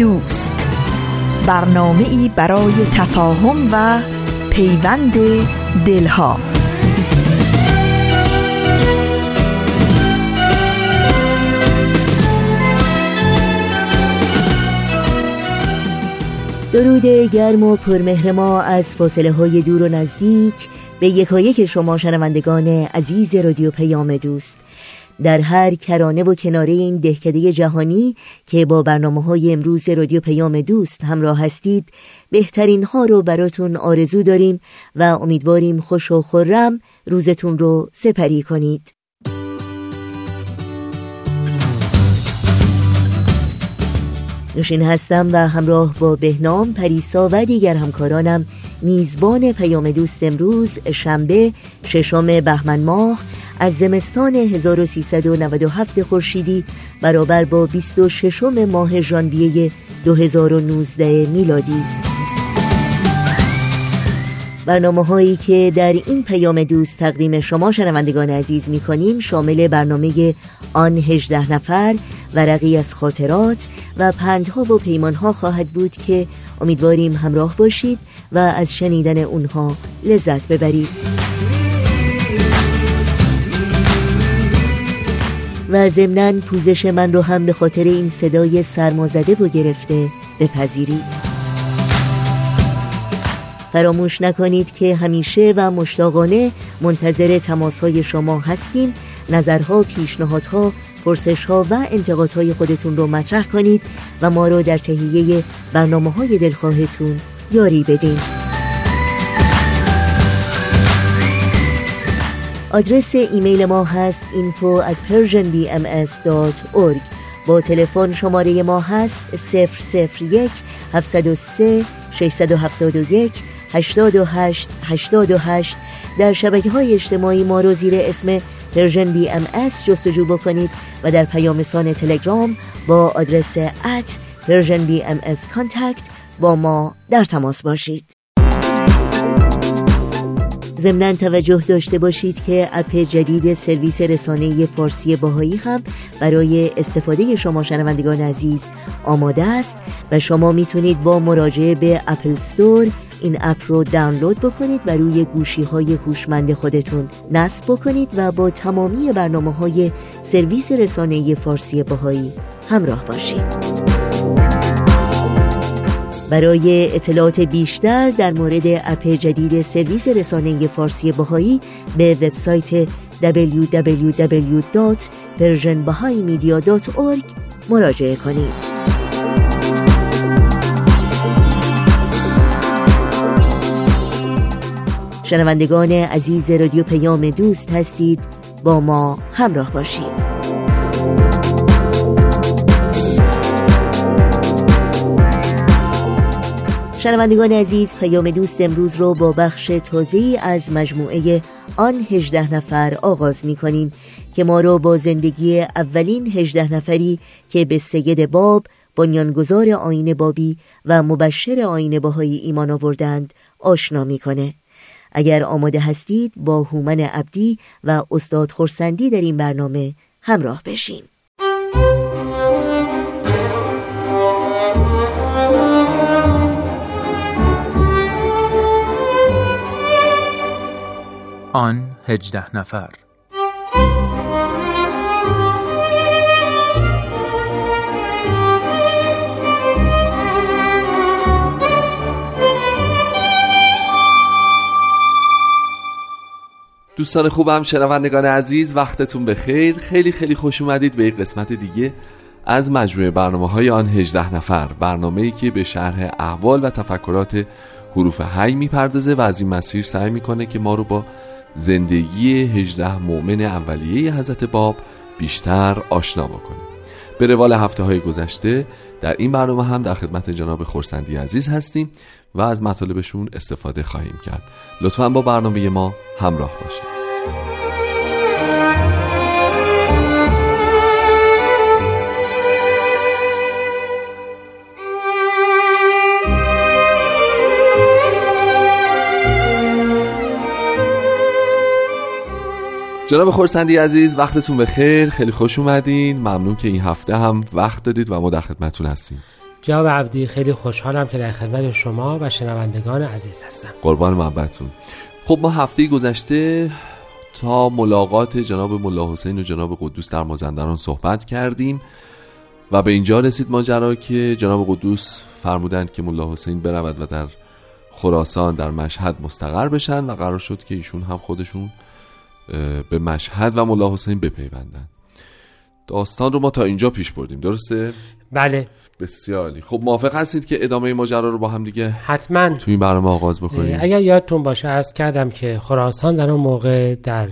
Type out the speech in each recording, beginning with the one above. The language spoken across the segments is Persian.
دوست. برنامه ای برای تفاهم و پیوند دلها. درود گرم و پرمهر ما از فاصله های دور و نزدیک. به یکایک شما شنوندگان عزیز رادیو پیام دوست. در هر کرانه و کناره این دهکده جهانی که با برنامه های امروز رادیو پیام دوست همراه هستید بهترین ها رو براتون آرزو داریم و امیدواریم خوش و خورم روزتون رو سپری کنید. نوشین هستم و همراه با بهنام پریسا و دیگر همکارانم میزبان پیام دوست امروز شنبه ششم بهمن ماه از زمستان 1397 خورشیدی برابر با 26 ماه ژانویه 2019 میلادی. برنامه هایی که در این پیام دوست تقدیم شما شنوندگان عزیز می کنیم شامل برنامه آن 18 نفر ورقی از خاطرات و پندها و پیمانها خواهد بود که امیدواریم همراه باشید و از شنیدن اونها لذت ببرید. و ضمنا پوزش من رو هم به خاطر این صدای سرمازده و گرفته بپذیرید. فراموش نکنید که همیشه و مشتاقانه منتظر تماس های شما هستیم. نظرها، پیشنهادها، پرسشها و انتقادهای خودتون رو مطرح کنید و ما رو در تهیه برنامه های دلخواهتون یاری بدین. آدرس ایمیل ما هست info at persianbms.org با تلفن شماره ما هست 001 703 671 828 828 در شبکه های اجتماعی ما رو زیر اسم Persian BMS جستجو بکنید و در پیام رسان تلگرام با آدرس at Persian BMS contact با ما در تماس باشید. ضمنا توجه داشته باشید که اپ جدید سرویس رسانه فارسی بهایی هم برای استفاده شما شنوندگان عزیز آماده است و شما می‌تونید با مراجعه به Apple Store این اپ رو دانلود بکنید و روی گوشی های هوشمند خودتون نصب بکنید و با تمامی برنامه های سرویس رسانه فارسی باهایی همراه باشید. برای اطلاعات بیشتر در مورد اپ جدید سرویس رسانه فارسی باهایی به وبسایت www.persianbahaimedia.org مراجعه کنید. شنوندگان عزیز رادیو پیام دوست هستید با ما همراه باشید. شنوندگان عزیز پیام دوست امروز رو با بخش تازه از مجموعه آن هجده نفر آغاز می کنیم که ما رو با زندگی اولین هجده نفری که به سید باب بنیانگذار آین بابی و مبشر آین باهایی ایمان آوردند آشنا می‌کنه. اگر آماده هستید با هومن عبدی و استاد خورسندی در این برنامه همراه بشیم آن هجده نفر. دوستان خوبم شنوندگان عزیز وقتتون بخیر. خیلی خیلی خوش اومدید به یک قسمت دیگه از مجموعه برنامه های آن 18 نفر. برنامه ای که به شرح احوال و تفکرات حروف هی می‌پردازه و از این مسیر سعی می‌کنه که ما رو با زندگی 18 مؤمن اولیه حضرت باب بیشتر آشنا بکنه. به روال هفته های گذشته در این برنامه هم در خدمت جناب خورسندی عزیز هستیم و از مطالبشون استفاده خواهیم کرد. لطفا با برنامه ما همراه باشید. جناب خورسندی عزیز وقتتون بخیر. خیلی خوش اومدین. ممنون که این هفته هم وقت دادید و ما در خدمتتون هستیم. جناب عبدی خیلی خوشحالم که در خدمت شما و شنوندگان عزیز هستم. قربان محبتتون. خب ما هفته گذشته تا ملاقات جناب ملا حسین و جناب قدوس در مازندران صحبت کردیم و به اینجا رسید ماجرا که جناب قدوس فرمودند که ملا حسین برود و در خراسان در مشهد مستقر بشن و قرار شد که ایشون هم خودشون به مشهد و ملا حسین بپیوندن. داستان رو ما تا اینجا پیش بردیم درسته؟ بله. بسیاری خب موافق هستید که ادامه ماجرا رو با هم دیگه حتما. توی این برنامه آغاز بکنیم؟ اگر یادتون باشه عرض کردم که خراسان در اون موقع در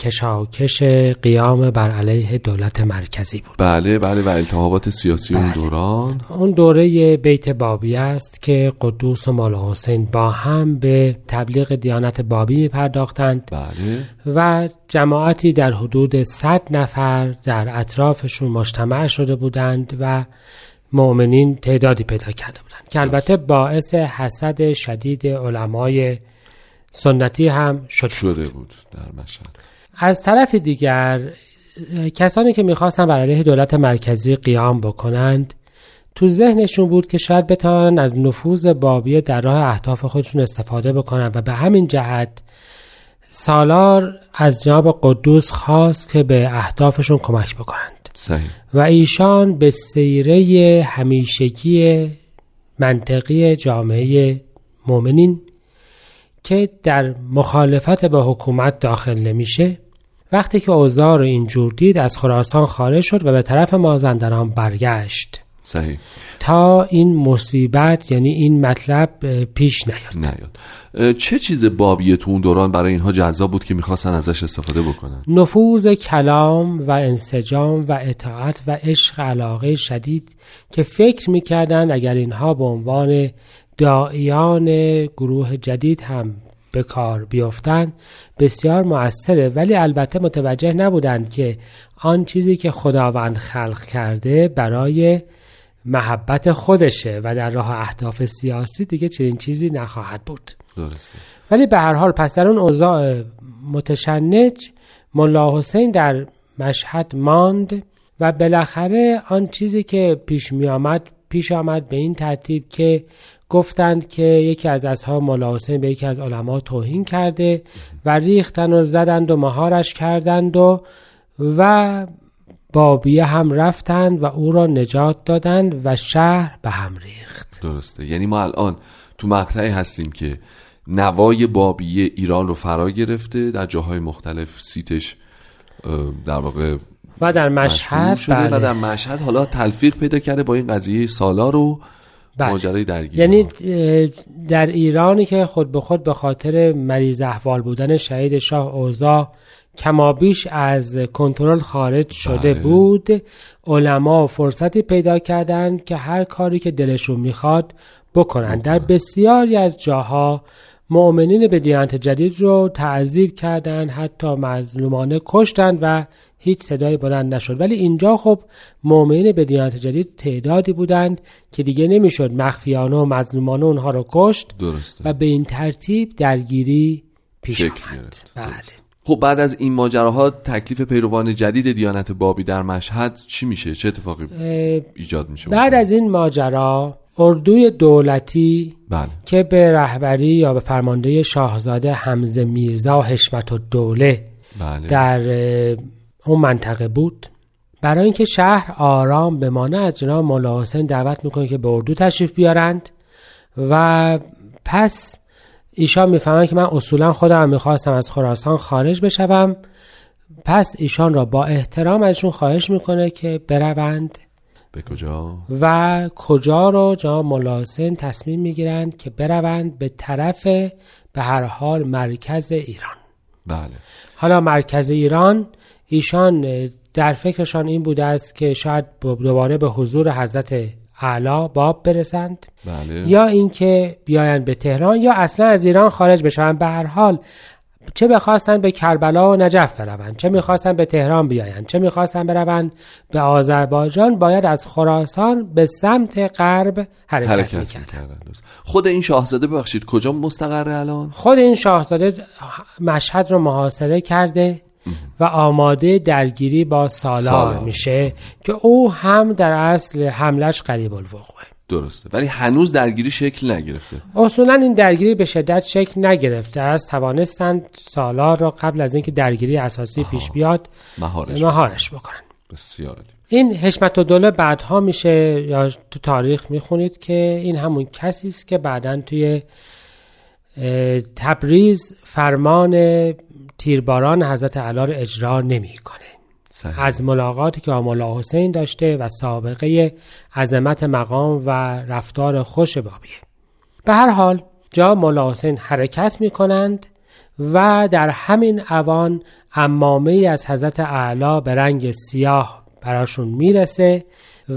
کشاکش قیام بر علیه دولت مرکزی بود. بله بله و التهابات سیاسی بله. اون دوران. اون دوره بیت بابی است که قدوس و مولا حسین با هم به تبلیغ دیانت بابی می پرداختند بله. و جماعتی در حدود 100 نفر در اطرافشون مجتمع شده بودند و مؤمنین تعدادی پیدا کرده بودند که البته باعث حسد شدید علمای سنتی هم شده, شده بود در مشهد. از طرف دیگر کسانی که می‌خواستن بر علیه دولت مرکزی قیام بکنند تو ذهنشون بود که شاید بتوانند از نفوذ بابیه در راه اهداف خودشون استفاده بکنند و به همین جهت سالار از جناب قدوس خواست که به اهدافشون کمک بکنند. صحیح. و ایشان به سیره همیشگی منطقی جامعه مؤمنین که در مخالفت به حکومت داخل نمیشه وقتی که اوضاع رو اینجور دید از خراسان خارج شد و به طرف مازندران برگشت. صحیح. تا این مصیبت یعنی این مطلب پیش نیاد. نیاد. چه چیز بابیه تو اون دوران برای اینها جذاب بود که می‌خواستن ازش استفاده بکنن؟ نفوذ کلام و انسجام و اطاعت و عشق علاقه شدید که فکر می‌کردند اگر اینها به عنوان داعیان گروه جدید هم به کار بیفتند بسیار مؤثره ولی البته متوجه نبودند که آن چیزی که خداوند خلق کرده برای محبت خودشه و در راه اهداف سیاسی دیگه چنین چیزی نخواهد بود. درسته. ولی به هر حال پس در اون اوضاع متشنج ملا حسین در مشهد ماند و بالاخره آن چیزی که پیش می آمد پیش آمد به این ترتیب که گفتند که یکی از اصحاب ملا حسین به یکی از علما توهین کرده و ریختن و زدند و مهارش کردند و و بابیه هم رفتند و او را نجات دادند و شهر به هم ریخت درسته یعنی ما الان تو مقطعی هستیم که نوای بابیه ایران رو فرا گرفته در جاهای مختلف سیتش در واقع و در مشهد شده بله. و در مشهد حالا تلفیق پیدا کرده با این قضیه سالار و بله. ماجرای درگیری یعنی در ایرانی که خود به خود به خاطر مریض احوال بودن شهید شاه اوزا کمابیش از کنترل خارج شده بله. بود علما فرصتی پیدا کردند که هر کاری که دلشون می‌خواد بکنند در بسیاری از جاها مؤمنین به دیانت جدید رو تعذیب کردند حتی مظلومانه کشتند و هیچ صدایی بلند نشد. ولی اینجا خب مؤمنین به دیانت جدید تعدادی بودند که دیگه نمی‌شد مخفیانه و مظلومانه اونها رو کشت درسته. و به این ترتیب درگیری پیش آمد. بله. خب بعد از این ماجراها تکلیف پیروان جدید دیانت بابی در مشهد چی میشه؟ چه اتفاقی ایجاد میشه؟ بعد از این ماجرا اردوی دولتی بله. که به رهبری یا به فرمانده شاهزاده حمزه میرزا و حشمت و دوله بله. در اون منطقه بود. برای اینکه شهر آرام بمانه از جناب مولا حسین دعوت می‌کنه که به اردو تشریف بیارند و پس ایشان می‌فهمند که من اصولا خودم می‌خواستم از خراسان خارج بشوم. پس ایشان را با احترام ازشون خواهش می‌کنه که بروند. به کجا؟ و کجا رو جناب مولا حسین تصمیم می‌گیرند که بروند به طرف به هر حال مرکز ایران. بله. حالا مرکز ایران ایشان در فکرشان این بوده است که شاید دوباره به حضور حضرت اعلی باب برسند. بله. یا اینکه بیایند به تهران یا اصلا از ایران خارج بشوند. به هر حال چه بخواستند به کربلا و نجف بروند چه می‌خواستند به تهران بیایند چه می‌خواستند بروند به آذربایجان باید از خراسان به سمت غرب حرکت, حرکت می‌کرد می‌کردن. خود این شاهزاده ببخشید کجا مستقره الان خود این شاهزاده مشهد رو محاصره کرده و آماده درگیری با سالار, سالار. میشه که او هم در اصل حملش قریب الوقوعه درسته. ولی هنوز درگیری شکل نگرفته. اصولا این درگیری به شدت شکل نگرفته است. توانستند سالار را قبل از اینکه درگیری اساسی پیش بیاد مهارش مهارش بکنن بسیار. این حشمت و دوله بعدها میشه یا تو تاریخ می‌خونید که این همون کسی است که بعدا توی تبریز فرمان تیرباران حضرت علا رو اجرا نمی‌کنه. صحیح. از ملاقاتی که با مولا حسین داشته و سابقه عظمت مقام و رفتار خوش بابیه به هر حال جا مولا حسین حرکت می کنند و در همین اوان امامه از حضرت اعلی به رنگ سیاه براشون می‌رسه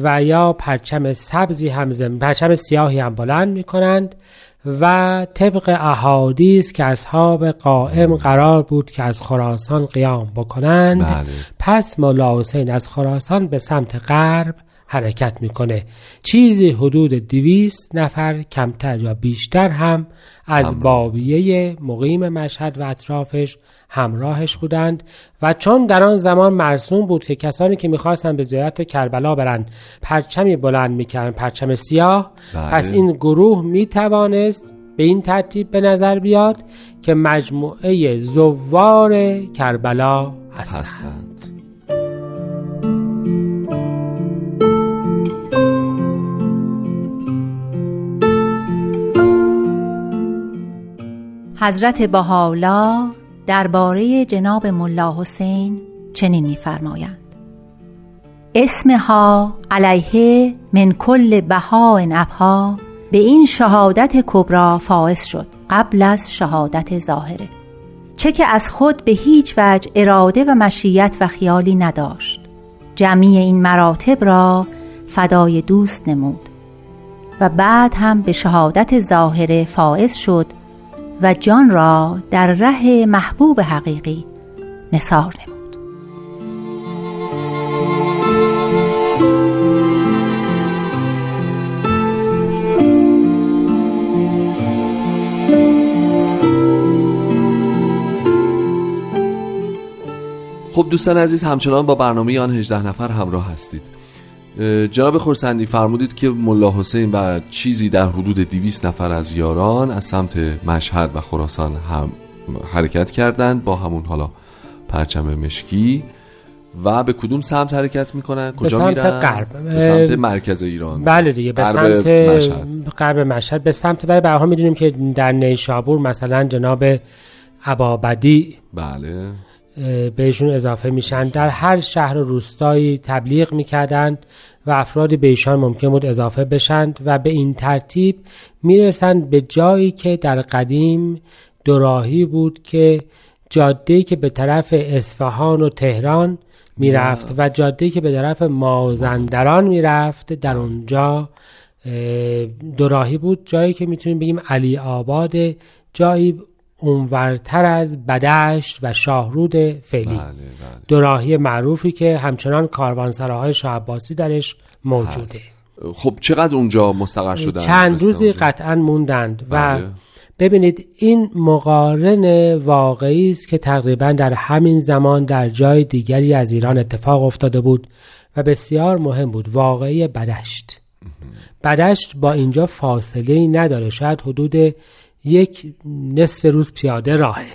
و یا پرچم سبزی هم زم... پرچم سیاهی هم بلند می کنند و طبق احادیث که اصحاب قائم قرار بود که از خراسان قیام بکنند بله. پس مولا حسین از خراسان به سمت غرب حرکت می‌کنه. چیزی حدود دویست نفر کمتر یا بیشتر هم از بابیه مقیم مشهد و اطرافش همراهش بودند و چون در آن زمان مرسوم بود که کسانی که می‌خواستند به زیارت کربلا برند پرچمی بلند می‌کردن پرچم سیاه بله. پس این گروه می‌توانست به این ترتیب به نظر بیاد که مجموعه زوار کربلا هستند. هستند. حضرت بهاءالله درباره جناب ملا حسین چنین می‌فرمایند. اسمها علیه من کل بهاء ابها به این شهادت کبرا فائز شد قبل از شهادت ظاهره. چه که از خود به هیچ وجه اراده و مشیت و خیالی نداشت. جمعی این مراتب را فدای دوست نمود و بعد هم به شهادت ظاهره فائز شد و جان را در ره محبوب حقیقی نثار نمود. خب دوستان عزیز همچنان با برنامه آن 18 نفر همراه هستید. جناب خورسندی فرمودید که ملا حسین و چیزی در حدود 200 نفر از یاران از سمت مشهد و خراسان هم حرکت کردند با همون حالا پرچم مشکی. و به کدوم سمت حرکت می‌کنن؟ کجا سمت میرن؟ غرب. به سمت مرکز ایران. بله دیگه به سمت مشهد. غرب مشهد. به سمت ولی برها می‌دونیم که در نیشابور مثلا جناب عبابدی بله. بهشون اضافه میشن. در هر شهر و روستایی تبلیغ می‌کردند و افرادی به ایشان ممکن بود اضافه بشند و به این ترتیب می‌رسند به جایی که در قدیم دوراهی بود که جاده که به طرف اصفهان و تهران می‌رفت و جاده که به طرف مازندران می‌رفت. در اونجا اه، دوراهی بود. جایی که می‌تونیم بگیم علی آباد جایی اونورتر از بدشت و شاهرود فعلی. بله بله. دوراهی معروفی که همچنان کاروانسراهای شاه عباسی درش موجوده. خب چقدر اونجا مستقر شدن؟ چند روزی اونجا؟ قطعا موندند و بله. ببینید این مقارن واقعی است که تقریبا در همین زمان در جای دیگری از ایران اتفاق افتاده بود و بسیار مهم بود. واقعی بدشت. بدشت با اینجا فاصله ای نداره. شاید حدود یک نصف روز پیاده راهه.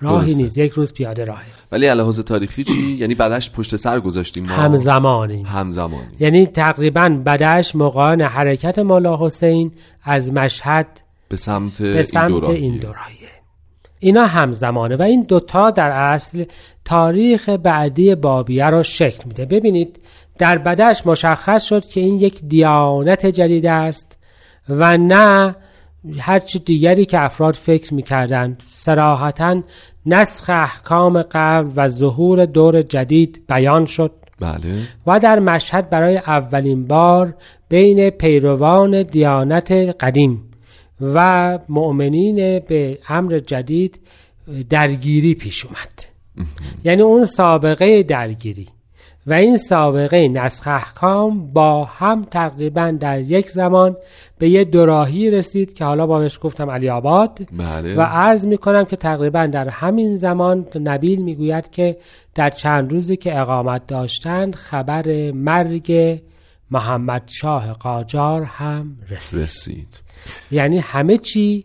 راهی. نیست. یک روز پیاده راهه. ولی لحاظ تاریخی چی؟ یعنی بعدش پشت سر گذاشتیم ما. همزمانی. همزمانی. یعنی تقریبا بدش مقارن حرکت مولا حسین از مشهد به سمت به سمت این دوراهیه. این دوراهیه اینا همزمانه و این دوتا در اصل تاریخ بعدی بابیه را شکل میده. ببینید در بدش مشخص شد که این یک دیانت جدید است و نه هرچی دیگری که افراد فکر می‌کردند سراحتا نسخ احکام قبل و ظهور دور جدید بیان شد. بله. و در مشهد برای اولین بار بین پیروان دیانت قدیم و مؤمنین به امر جدید درگیری پیش اومد. یعنی اون سابقه درگیری. و این سابقه نسخ احکام با هم تقریبا در یک زمان به یه دوراهی رسید که حالا با بهش گفتم علی آباد. بله. و عرض می کنم که تقریبا در همین زمان نبیل می‌گوید که در چند روزی که اقامت داشتند خبر مرگ محمد شاه قاجار هم رسید. رسید. یعنی همه چی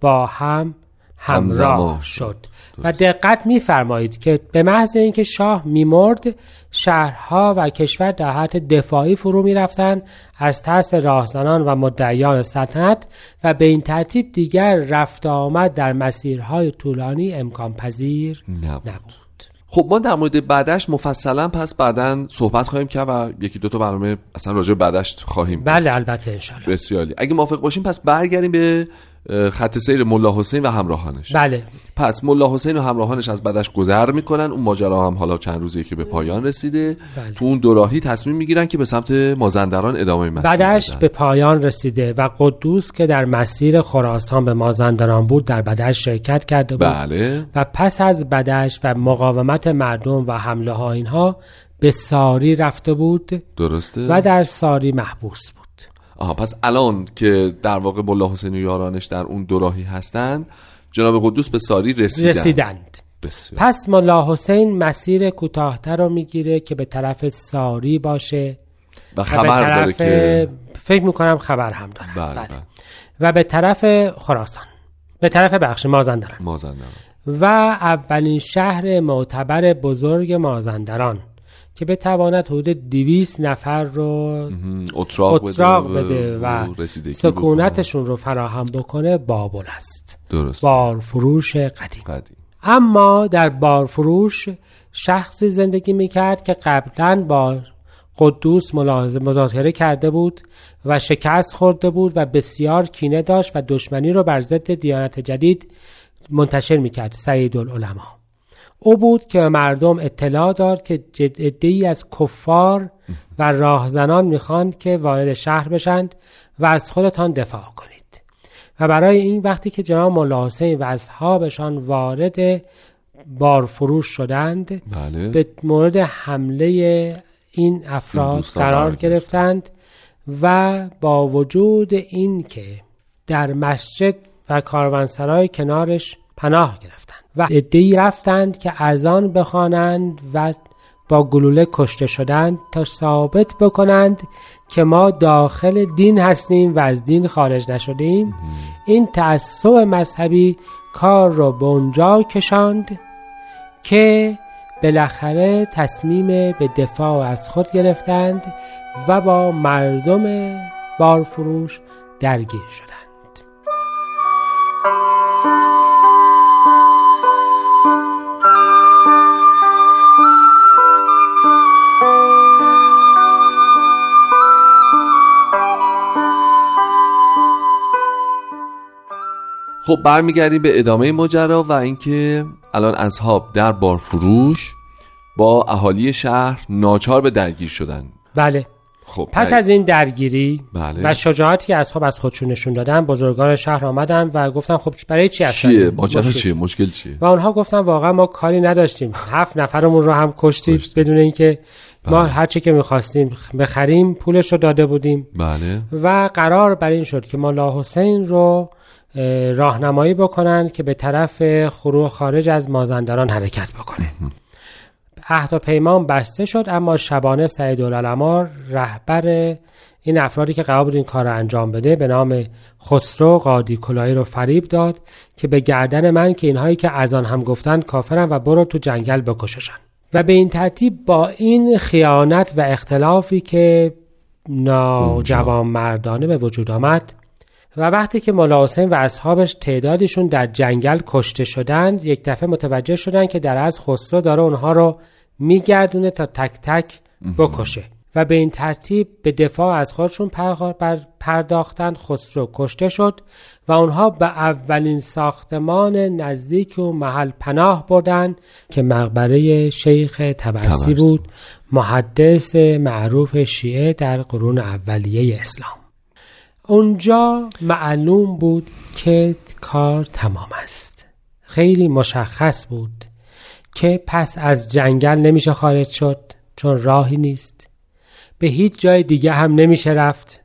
با هم همراه شد. و دقت میفرمایید که به محض اینکه شاه میمرد شهرها و کشور در حالت دفاعی فرو می‌رفتند از ترس راهزنان و مدعیان سلطنت و به این ترتیب دیگر رفت آمد در مسیرهای طولانی امکان پذیر نبود. نبود. خب ما در مورد بدشت مفصلا پس بعدا صحبت خواهیم کرد و یکی دو تا برنامه اصلا راجع به بدشت خواهیم بله البته انشالله بسیاری اگه موافق باشیم پس برگردیم به خط سیر ملا حسین و همراهانش. بله. پس ملا حسین و همراهانش از بدش گذر می‌کنن. اون ماجرا هم حالا چند روزیه که به پایان رسیده. بله. تو اون دوراهی تصمیم می‌گیرن که به سمت مازندران ادامه مسیر بدشت بدن. به پایان رسیده و قدوس که در مسیر خراسان به مازندران بود در بدشت شرکت کرده بود. بله. و پس از بدشت و مقاومت مردم و حمله ها اینها به ساری رفته بود. درسته. و در ساری محبوس بود. آها پس الان که در واقع ملا حسین و یارانش در اون دوراهی هستند جناب قدوس به ساری رسیدن رسیدند. بسیار. پس ملا حسین مسیر کوتاهتر رو می‌گیره که به طرف ساری باشه. و به خبر داره طرف که فکر می‌کنم خبر هم داره بله, بله. بله. و به طرف خراسان. به طرف بخش مازندران. مازندران. و اولین شهر معتبر بزرگ مازندران. که بتواند حدود 200 نفر رو. اتراق, اتراق بده و رسیدگی سکونتشون رو فراهم بکنه بابل است. درست. بارفروش قدیم. قدیم. اما در بارفروش شخصی زندگی می‌کرد که قبلا با قدوس ملاحظه مذاکره کرده بود و شکست خورده بود و بسیار کینه داشت و دشمنی رو بر ضد دیانت جدید منتشر می‌کرد سید العلماء او بود که به مردم اطلاع داد که ای از کفار و راهزنان می‌خواند که وارد شهر بشند و از خودتان دفاع کنید. و برای این وقتی که جناب ملا حسین و اصحابشان وارد بارفروش شدند بله. به مورد حمله این افراد قرار گرفتند و با وجود این که در مسجد و کاروانسرای کنارش پناه گرفتند. و عدهای رفتند که اذان بخوانند و با گلوله کشته شدند تا ثابت بکنند که ما داخل دین هستیم و از دین خارج نشدیم. این تعصب مذهبی کار را به اونجا کشاند که بالاخره تصمیم به دفاع از خود گرفتند و با مردم بارفروش درگیر شدند. خب برمیگردیم به ادامه ماجرا و اینکه الان اصحاب در بارفروش با اهالی شهر ناچار به درگیر شدن. بله. خب پس از این درگیری بله. و شجاعتی که اصحاب از خودشون نشون دادن بزرگان شهر آمدن و گفتن خب برای چی هستن چیه؟ ماجرا چیه؟ مشکل چیه؟ و اونها گفتن واقعا ما کاری نداشتیم. هفت نفرمون رو هم کشتید. بدون اینکه ما بله. هر چی که می‌خواستیم بخریم پولش رو داده بودیم. بله. و قرار بر این شد که ملا حسین رو راهنمایی بکنن که به طرف خروج خارج از مازندران حرکت بکنه. عهد و پیمان بسته شد اما شبانه سید العلماء رهبر این افرادی که قرار بود این کار رو انجام بده به نام خسرو قادی کلاهی رو فریب داد که به گردن من که اینهایی که از آن هم گفتند کافرن و برو تو جنگل بکششن. و به این ترتیب با این خیانت و اختلافی که ناجوان مردانه به وجود آمد و وقتی که مولا حسین و اصحابش تعدادشون در جنگل کشته شدند یک دفعه متوجه شدند که در از خسرو داره اونها رو میگردونه تا تک تک بکشه و به این ترتیب به دفاع از خودشون پر- بر- پرداختند خسرو کشته شد و اونها به اولین ساختمان نزدیک و محل پناه بردند که مقبره شیخ تبرسی. بود محدث معروف شیعه در قرون اولیه اسلام اونجا معلوم بود که کار تمام است. خیلی مشخص بود که پس از جنگل نمیشه خارج شد چون راهی نیست. به هیچ جای دیگه هم نمیشه رفت.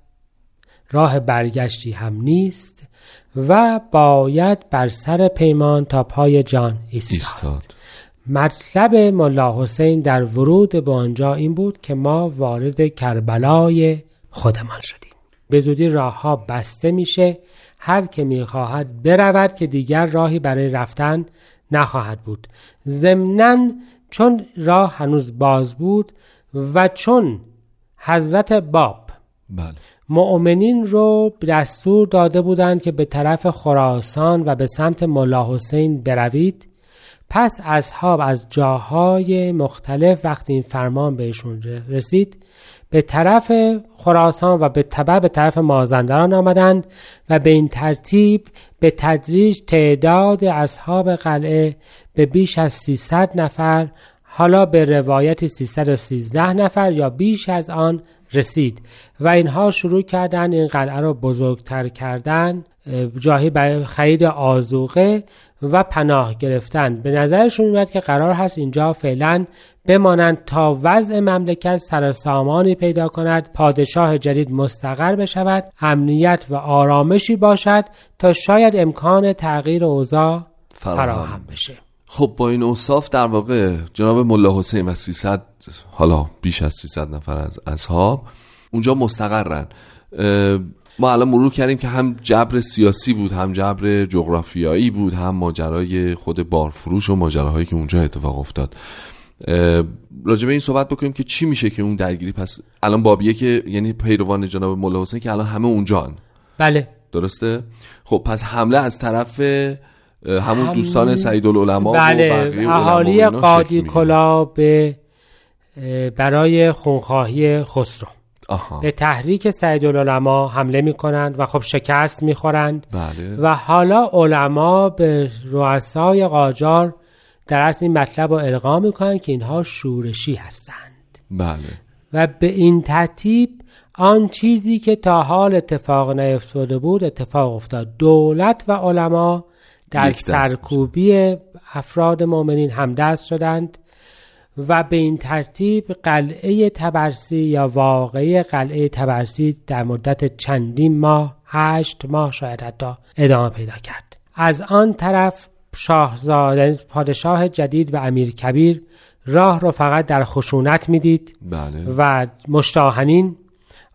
راه برگشتی هم نیست و باید بر سر پیمان تا پای جان ایستاد, ایستاد. مطلب ملا حسین در ورود به آنجا این بود که ما وارد کربلای خودمان شدیم. به زودی راه ها بسته میشه. هر که می‌خواهد برود که دیگر راهی برای رفتن نخواهد بود. ضمنا چون راه هنوز باز بود و چون حضرت باب بله. مؤمنین رو دستور داده بودند که به طرف خراسان و به سمت ملا حسین بروید پس اصحاب از جاهای مختلف وقتی این فرمان بهشون رسید به طرف خراسان و به تبع به طرف مازندران آمدند و به این ترتیب به تدریج تعداد اصحاب قلعه به بیش از 300 نفر حالا به روایت 313 نفر یا بیش از آن رسید و اینها شروع کردن این قلعه را بزرگتر کردن جاهی برای خرید آزوقه و پناه گرفتن. به نظرشون میاد که قرار هست اینجا فعلا بمانند تا وضع مملکت سر سامانی پیدا کند پادشاه جدید مستقر بشود امنیت و آرامشی باشد تا شاید امکان تغییر اوضاع فراهم. بشه. خب با این اوصاف در واقع جناب ملا حسین و 300 حالا بیش از 300 نفر از اصحاب اونجا مستقرن. ما الان مرور کردیم که هم جبر سیاسی بود هم جبر جغرافیایی بود هم ماجرای خود بارفروش و ماجراهایی که اونجا اتفاق افتاد. راجع به این صحبت بکنیم که چی میشه که اون درگیری. پس الان بابیه که یعنی پیروان جناب ملا حسین که الان همه اونجان بله. درسته؟ خب پس حمله از طرف همون هم... دوستان سعید العلماء بله. اهالی قادی کلا به برای خونخواهی خسرو. آها. به تحریک سعید العلماء حمله می کنند و خب شکست می خورند بله. و حالا علما به رؤسای قاجار در اصل این مطلب رو القا می کنند که اینها شورشی هستند. بله. و به این ترتیب آن چیزی که تا حال اتفاق نیفتاده بود اتفاق افتاد. دولت و علما در سرکوبی افراد مؤمنین همدست شدند. و به این ترتیب قلعه تبرسی یا واقعی قلعه تبرسی در مدت چندین ماه هشت ماه شاید حتی ادامه پیدا کرد از آن طرف شاهزاده پادشاه جدید و امیر کبیر راه را فقط در خشونت می‌دید بله. و مشتاهنین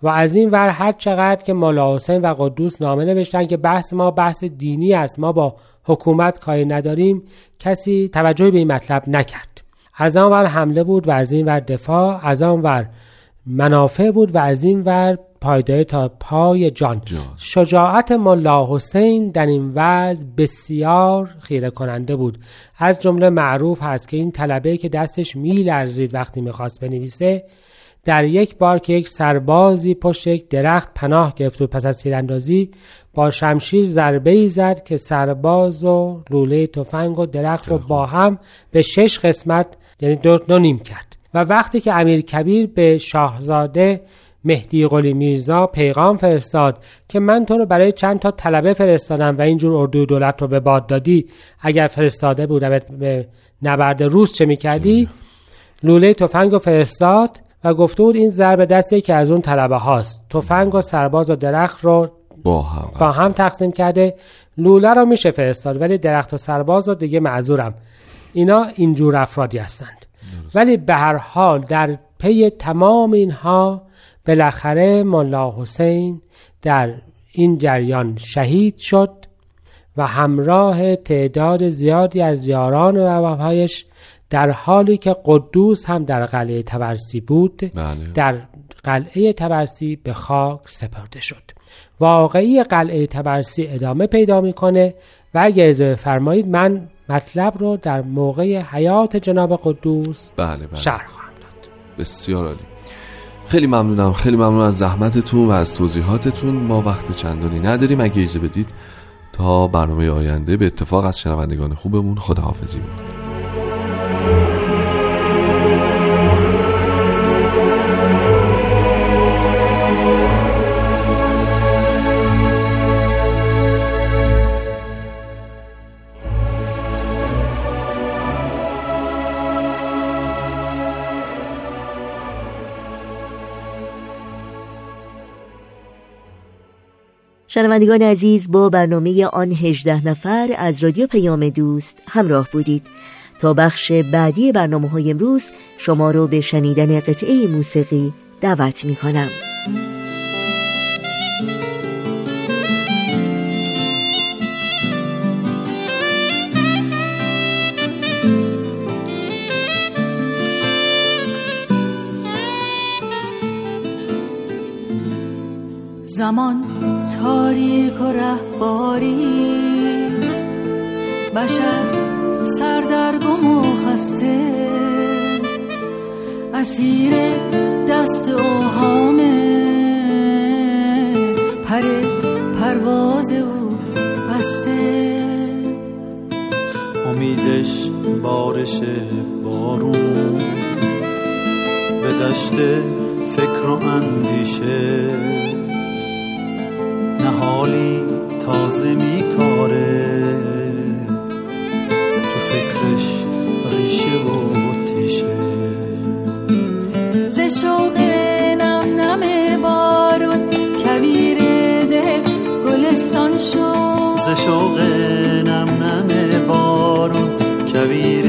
و از این ور هر چقدر که مولا حسین و قدوس نامه نوشتن که بحث ما بحث دینی است ما با حکومت کاری نداریم کسی توجهی به این مطلب نکرد از آن ور حمله بود و از این ور دفاع از آن ور منافع بود و از این ور پایداری تا پای جان, جان. شجاعت ملا حسین در این وضع بسیار خیره کننده بود. از جمله معروف هست که این طلبه که دستش میلرزید وقتی می‌خواست بنویسه در یک بار که یک سربازی پشت یک درخت پناه گرفت و پس از تیراندازی با شمشیر ضربه ای زد که سرباز و لوله تفنگ و درخت رو با هم به شش قسمت یعنی دو, دو نیم کرد. و وقتی که امیر کبیر به شاهزاده مهدی قلی میرزا پیغام فرستاد که من تو رو برای چند تا طلبه فرستادم و اینجور اردوی دولت رو به باد دادی اگر فرستاده بودم به نبرد روس چه می‌کردی؟ لوله تفنگ و فرستاد و گفته بود این ضربه دستی که از اون طلبه هاست. تفنگ و سرباز و درخت رو با هم, با هم تقسیم کرده. لوله رو میشه فرستاد ولی درخت و سرباز رو دیگه معذورم. اینا اینجور افرادی هستند. ولی به هر حال در پی تمام اینها بالاخره ملا حسین در این جریان شهید شد و همراه تعداد زیادی از یاران و وفایش در حالی که قدوس هم در قلعه تبرسی بود بله. در قلعه تبرسی به خاک سپرده شد. واقعی قلعه تبرسی ادامه پیدا می‌کنه و اگه اجازه فرمایید من مطلب رو در موقع حیات جناب قدوس بله بله. شرح خواهم داد. بسیار عالی. خیلی ممنونم. خیلی ممنون از زحمتتون و از توضیحاتتون. ما وقت چندانی نداریم. اگه اجازه بدید تا برنامه آینده به اتفاق از شنوندگان خوبمون خداحافظی می‌کنیم شنوندگان عزیز با برنامه آن هجده نفر از رادیو پیام دوست همراه بودید. تا بخش بعدی برنامه های امروز شما رو به شنیدن قطعه موسیقی دعوت می کنم زمان تاریک و رهباری. بشر سردرگم و خسته اسیر دست اوهامه. پر پرواز او بسته. امیدش بارش بارون. به دشت فکر و اندیشه. نهالی تازه میکاره. تو فکرش ریشه و تیشه. ز شوق نم نم بارون کویر دل گلستان شد. ز شوق نم نم بارون کویر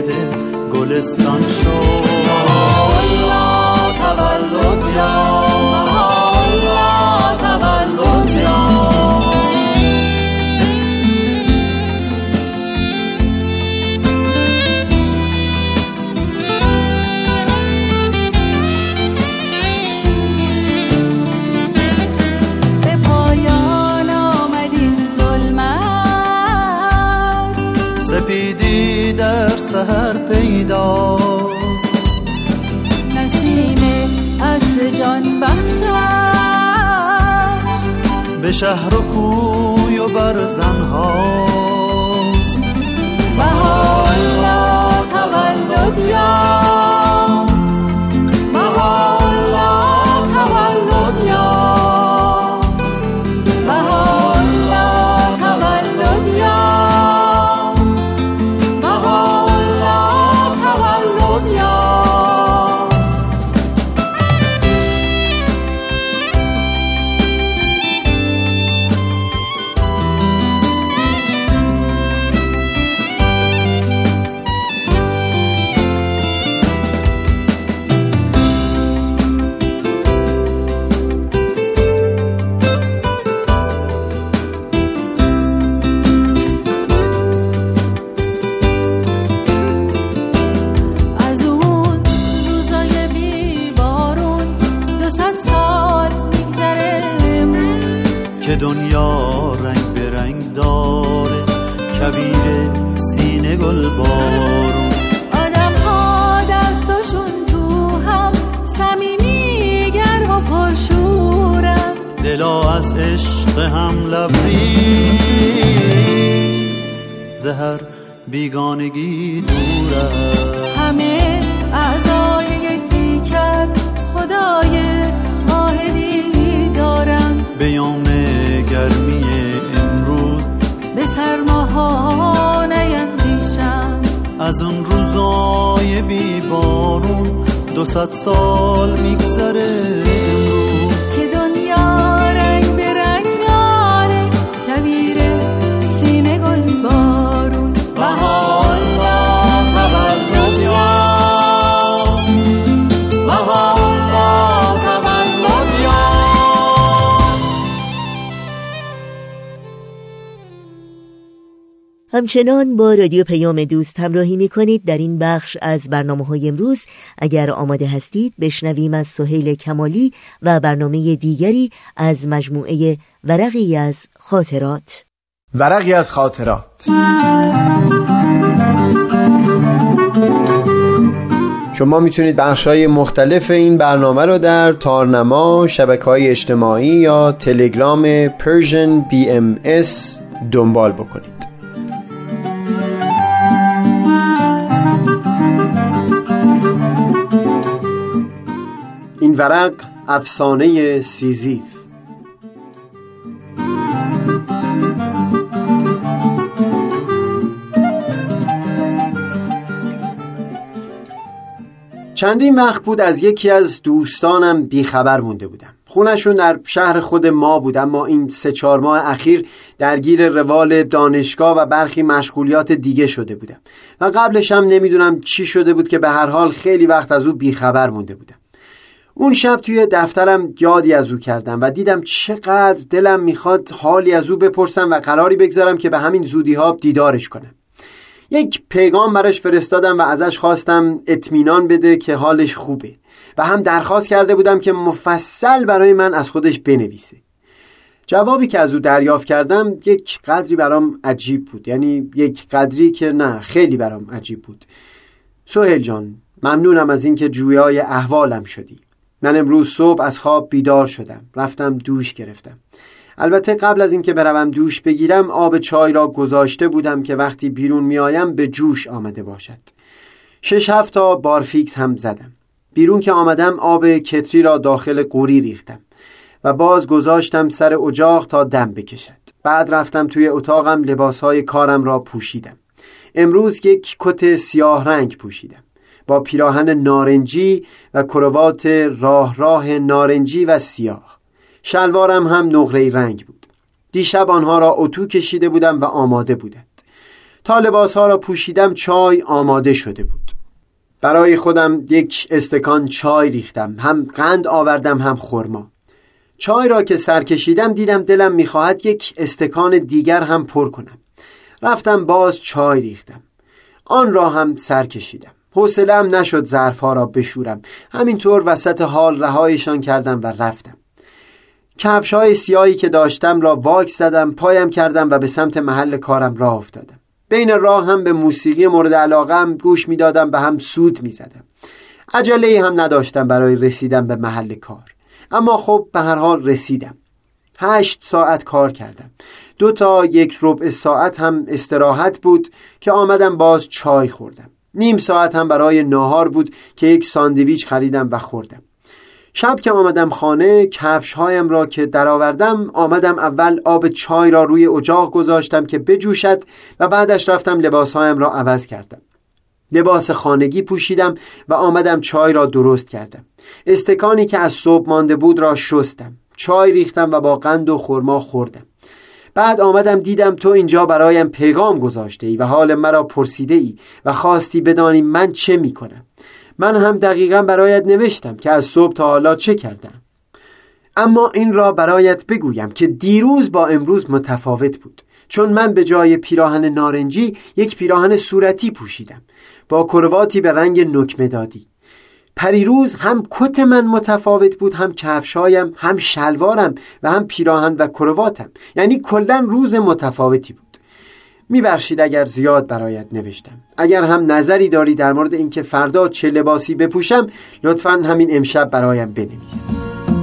دل گلستان شد. دنیا رنگ به رنگ داره کویر سینه گل بارون آدم ها دستاشون تو هم صمیمی گرم و پرشورم. دلا از عشق هم لبریز زهر بیگانگی دوره همه اعضای یک پیکر خدای دارند بیام گرمی امروز. به سرماها نیندیشم از اون روزای بی بارون دو سال میگذره. همچنان با رادیو پیام دوست همراهی می کنید در این بخش از برنامه های امروز اگر آماده هستید بشنویم از سهیل کمالی و برنامه دیگری از مجموعه ورقی از خاطرات. ورقی از خاطرات. شما می‌تونید بخش های مختلف این برنامه رو در تارنما، شبکه های اجتماعی یا تلگرام Persian BMS دنبال بکنید. ورق افسانه سیزیف. چندین وقت بود از یکی از دوستانم بیخبر مونده بودم. خونشون در شهر خود ما بود اما این سه چهار ماه اخیر درگیر روال دانشگاه و برخی مشغولیات دیگه شده بودم. و قبلش هم نمی‌دونم چی شده بود که به هر حال خیلی وقت از او بیخبر مونده بودم. اون شب توی دفترم یادی از او کردم و دیدم چقدر دلم می‌خواد حالی از او بپرسم و قراری بگذارم که به همین زودی ها دیدارش کنم یک پیغام براش فرستادم و ازش خواستم اطمینان بده که حالش خوبه و هم درخواست کرده بودم که مفصل برای من از خودش بنویسه. جوابی که از او دریافت کردم یک قدری برام عجیب بود. یعنی یک قدری که نه خیلی برام عجیب بود. سوهل جان ممنونم از اینکه جویای احوالم شدی. من امروز صبح از خواب بیدار شدم. رفتم دوش گرفتم. البته قبل از اینکه بروم دوش بگیرم آب چای را گذاشته بودم که وقتی بیرون میآیم به جوش آمده باشد. شش هفت تا بارفیکس هم زدم. بیرون که آمدم آب کتری را داخل قوری ریختم و باز گذاشتم سر اجاق تا دم بکشد. بعد رفتم توی اتاقم لباسهای کارم را پوشیدم. امروز یک کت سیاه رنگ پوشیدم. با پیراهن نارنجی و کروات راه راه نارنجی و سیاه. شلوارم هم نقره رنگ بود. دیشب آنها را اتو کشیده بودم و آماده بودند. تا لباسها را پوشیدم چای آماده شده بود. برای خودم یک استکان چای ریختم. هم قند آوردم هم خرما. چای را که سر کشیدم دیدم دلم می‌خواهد یک استکان دیگر هم پر کنم. رفتم باز چای ریختم. آن را هم سر کشیدم. حوصله‌ام نشد ظرفها را بشورم. همینطور وسط حال رهایشان کردم و رفتم. کفش های سیاهی که داشتم را واک زدم پایم کردم و به سمت محل کارم راه افتادم. بین راه هم به موسیقی مورد علاقم گوش می‌دادم و هم سود می‌زدم. عجله هم نداشتم برای رسیدن به محل کار. اما خب به هر حال رسیدم. هشت ساعت کار کردم. دو تا یک ربع ساعت هم استراحت بود که آمدم باز چای خوردم. نیم ساعت هم برای ناهار بود که یک ساندویچ خریدم و خوردم. شب که آمدم خانه کفش هایم را که درآوردم آمدم اول آب چای را روی اجاق گذاشتم که بجوشد و بعدش رفتم لباس هایم را عوض کردم. لباس خانگی پوشیدم و آمدم چای را درست کردم. استکانی که از صبح مانده بود را شستم. چای ریختم و با قند و خرما خوردم. بعد آمدم دیدم تو اینجا برایم پیغام گذاشته ای و حال مرا پرسیده ای و خواستی بدانی من چه می کنم من هم دقیقا برایت نوشتم که از صبح تا حالا چه کردم. اما این را برایت بگویم که دیروز با امروز متفاوت بود. چون من به جای پیراهن نارنجی یک پیراهن صورتی پوشیدم. با کرواتی به رنگ نکمه دادی. پریروز هم کت من متفاوت بود هم کفشایم هم شلوارم و هم پیراهن و کرواتم. یعنی کلا روز متفاوتی بود. میبخشید اگر زیاد برایت نوشتم. اگر هم نظری داری در مورد اینکه فردا چه لباسی بپوشم لطفا همین امشب برایم بنویس.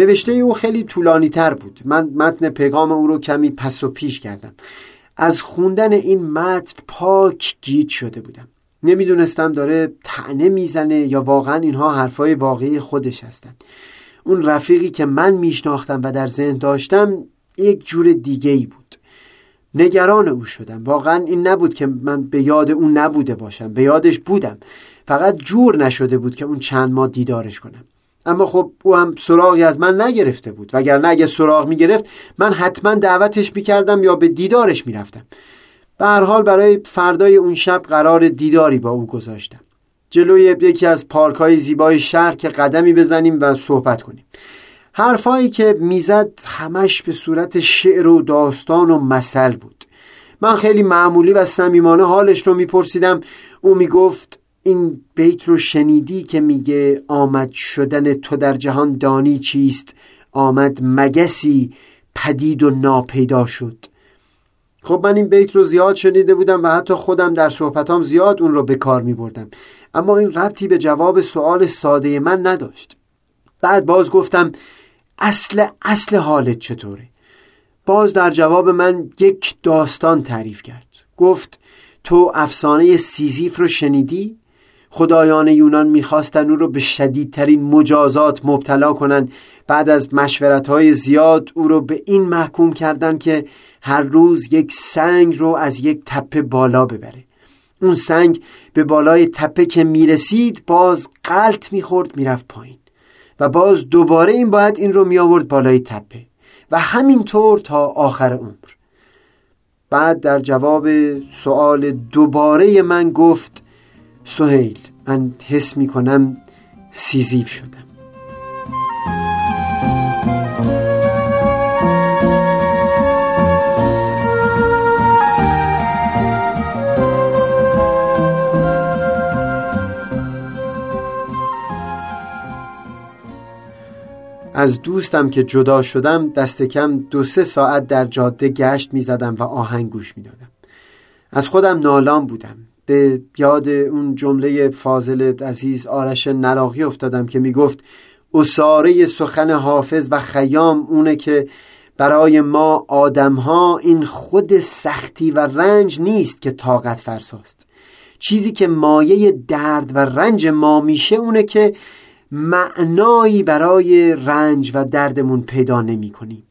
نوشته او خیلی طولانی تر بود. من متن پیغام او رو کمی پس و پیش کردم. از خوندن این متن پاک گیج شده بودم. نمی‌دونستم داره تعنه می‌زنه یا واقعا اینها حرفای واقعی خودش هستن. اون رفیقی که من میشناختم و در ذهن داشتم یک جور دیگه ای بود. نگران او شدم. واقعا این نبود که من به یاد اون نبوده باشم. به یادش بودم. فقط جور نشده بود که اون چند ماه دیدارش کنم. اما خب او هم سراغی از من نگرفته بود. وگرنه اگه سراغ می‌گرفت من حتما دعوتش می‌کردم یا به دیدارش می‌رفتم. به هر حال برای فردای اون شب قرار دیداری با او گذاشتم. جلوی یکی از پارک های زیبای شهر که قدمی بزنیم و صحبت کنیم. حرفایی که می‌زد همش به صورت شعر و داستان و مثل بود. من خیلی معمولی و صمیمانه حالش رو میپرسیدم. او می‌گفت این بیت رو شنیدی که میگه آمد شدن تو در جهان دانی چیست؟ آمد مگسی پدید و ناپیدا شد. خب من این بیت رو زیاد شنیده بودم و حتی خودم در صحبتام زیاد اون رو به کار می بردم اما این ربطی به جواب سوال ساده من نداشت. بعد باز گفتم اصل اصل حالت چطوره؟ باز در جواب من یک داستان تعریف کرد. گفت تو افسانه سیزیف رو شنیدی؟ خدایان یونان می‌خواستن او رو به شدیدترین مجازات مبتلا کنند بعد از مشورت های زیاد او رو به این محکوم کردن که هر روز یک سنگ رو از یک تپه بالا ببره. اون سنگ به بالای تپه که می‌رسید باز قلط می‌خورد می‌رفت پایین. و باز دوباره این باید این رو می آورد بالای تپه. و همینطور تا آخر عمر. بعد در جواب سوال دوباره من گفت سهیل من حس می کنم سیزیف شدم از دوستم که جدا شدم دست کم دو سه ساعت در جاده گشت می زدم و آهنگ گوش می دادم. از خودم نالان بودم به یاد اون جمله فاضل عزیز آرش نراقی افتادم که می گفت اصاره سخن حافظ و خیام اونه که برای ما آدمها این خود سختی و رنج نیست که طاقت فرساست. چیزی که مایه درد و رنج ما میشه اونه که معنایی برای رنج و دردمون پیدا نمی کنیم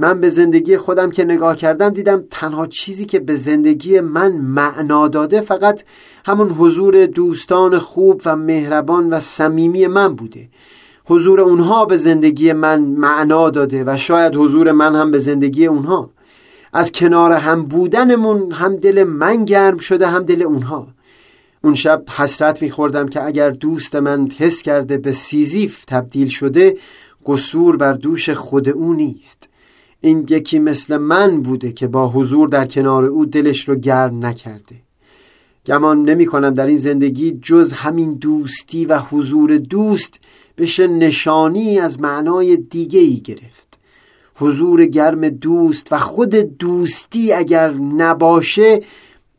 من به زندگی خودم که نگاه کردم دیدم تنها چیزی که به زندگی من معنا داده فقط همون حضور دوستان خوب و مهربان و صمیمی من بوده. حضور اونها به زندگی من معنا داده و شاید حضور من هم به زندگی اونها. از کنار هم بودنمون هم دل من گرم شده هم دل اونها. اون شب حسرت میخوردم که اگر دوست من حس کرده به سیزیف تبدیل شده قصور بر دوش خود او نیست. این یکی مثل من بوده که با حضور در کنار او دلش رو گرم نکرده. گمان نمی کنم در این زندگی جز همین دوستی و حضور دوست بشه نشانی از معنای دیگه ای گرفت. حضور گرم دوست و خود دوستی اگر نباشه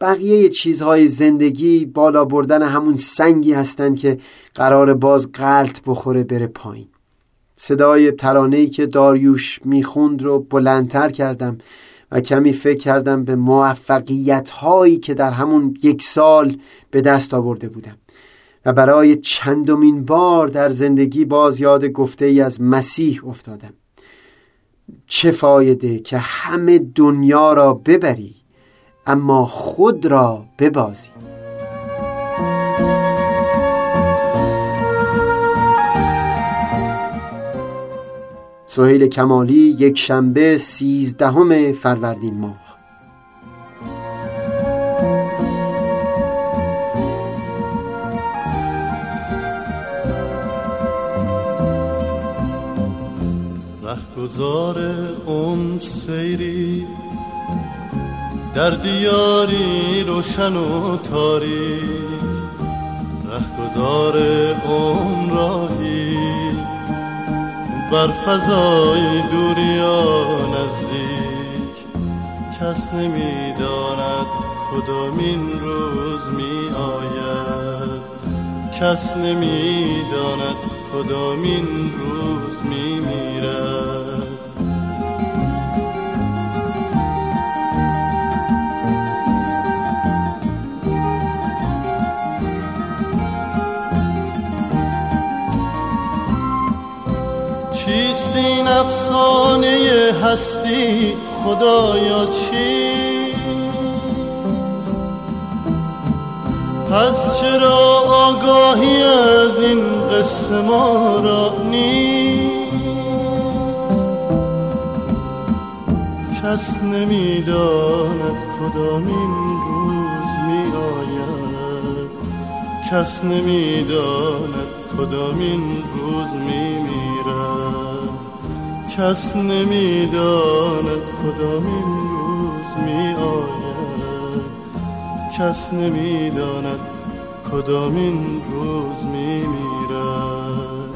بقیه چیزهای زندگی بالا بردن همون سنگی هستند که قرار باز قلط بخوره بره پایین. صدای ترانه‌ای که داریوش می‌خوند رو بلندتر کردم و کمی فکر کردم به موفقیت هایی که در همون یک سال به دست آورده بودم. و برای چندمین بار در زندگی باز یاد گفته ای از مسیح افتادم. چه فایده که همه دنیا را ببری اما خود را ببازی. سهیل کمالی یک شنبه سیزدهم فروردین ماه. رهگذار عمر سیری در دیاری روشن و تاریک. رهگذار عمر راهی بر فضای دوریا نزدیک. کس نمی‌داند کدامین روز می آید کس نمی‌داند کدامین روز افسانه هستی خدایا چیست؟ پس چرا آگاهی از این قصه ما را نیست؟ کس نمی‌داند کدامین روز می آید کس نمی‌داند کدامین روز کس نمی‌داند کدامین روز می آید کس نمی‌داند کدامین روز می میرد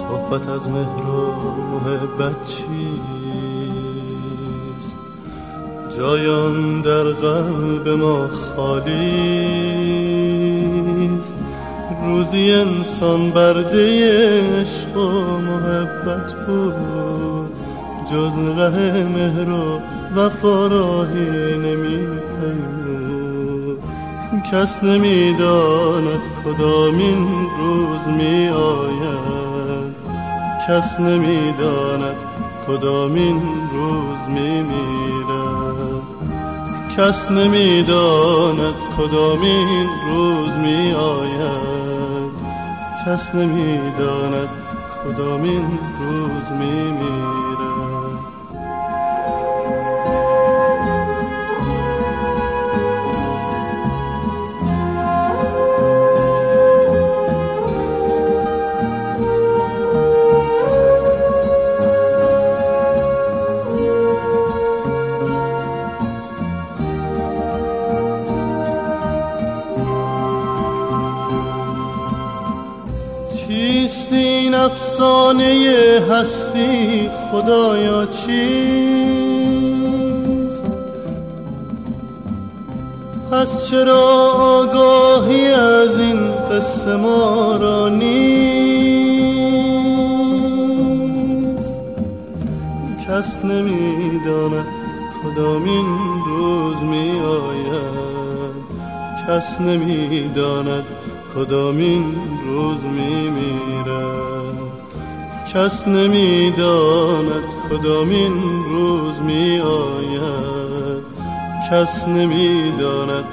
صحبت از مهر و محبت جایان در قلب ما خالیست روزی انسان برده عشق و محبت بود. جز ره مهر و وفا راهی نمی کس نمی‌داند کدامین روز می آید کس نمی‌داند کدامین روز می میرد کس نمی‌داند کدامین روز می آید کس نمی‌داند کدامین روز می میرد خدایا چیست؟ پس چرا آگاهی از این قصه ما را نیست؟ کس نمی‌داند کدامین روز می آید کس نمی‌داند کدامین روز می کس نمی‌داند کدامین روز می آید کس نمی‌داند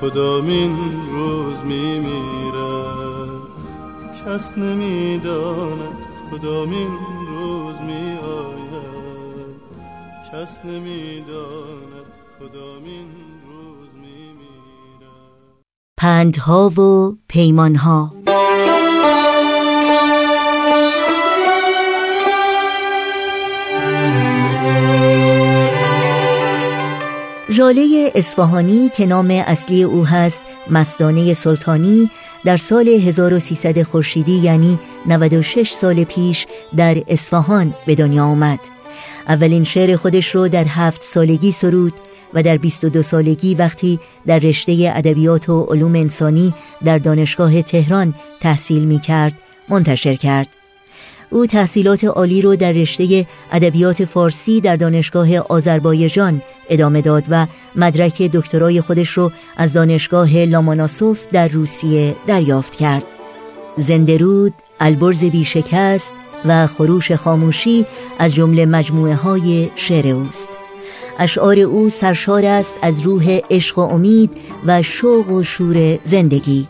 کدامین روز می میرد کس نمی‌داند کدامین روز می آید کس نمی‌داند کدامین روز می میرد پندها و پیمانها ژاله اصفهانی که نام اصلی او هست مستانه سلطانی در سال 1300 خورشیدی یعنی 96 سال پیش در اصفهان به دنیا آمد. اولین شعر خودش رو در هفت سالگی سرود و در 22 سالگی وقتی در رشته ادبیات و علوم انسانی در دانشگاه تهران تحصیل می کرد منتشر کرد. او تحصیلات عالی رو در رشته ادبیات فارسی در دانشگاه آذربایجان ادامه داد و مدرک دکترای خودش رو از دانشگاه لاماناسوف در روسیه دریافت کرد. زندرود، البرز بیشکست و خروش خاموشی از جمله مجموعه های شعر اوست. اشعار او سرشار است از روح عشق و امید و شوق و شور زندگی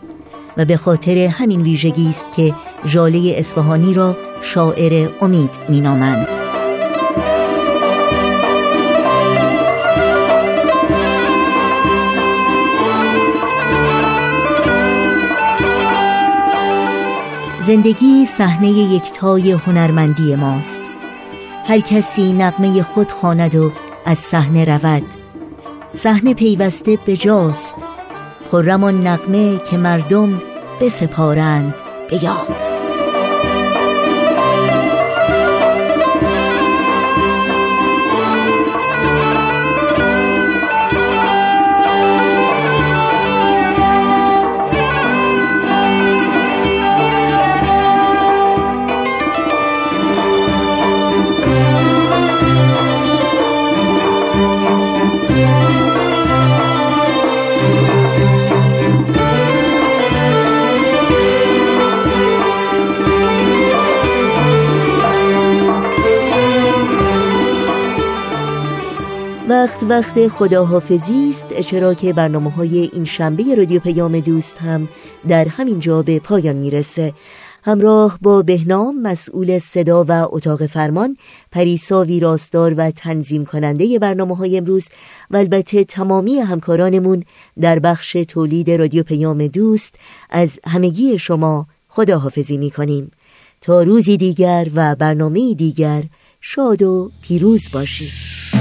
و به خاطر همین ویژگی است که ژاله اصفهانی را شاعر امید مینامند. زندگی صحنه یکتای هنرمندی ماست. هر کسی نغمه خود خواند و از صحنه رود. صحنه پیوسته به جاست خرم آن نغمه که مردم بسپارند به یاد. وقت خداحافظی است چرا که برنامه های این شنبه رادیو پیام دوست هم در همین جا به پایان می‌رسه. همراه با بهنام مسئول صدا و اتاق فرمان پریسا ویراستار و تنظیم کننده برنامه های امروز و البته تمامی همکارانمون در بخش تولید رادیو پیام دوست از همگی شما خداحافظی می کنیم تا روزی دیگر و برنامه دیگر شاد و پیروز باشید.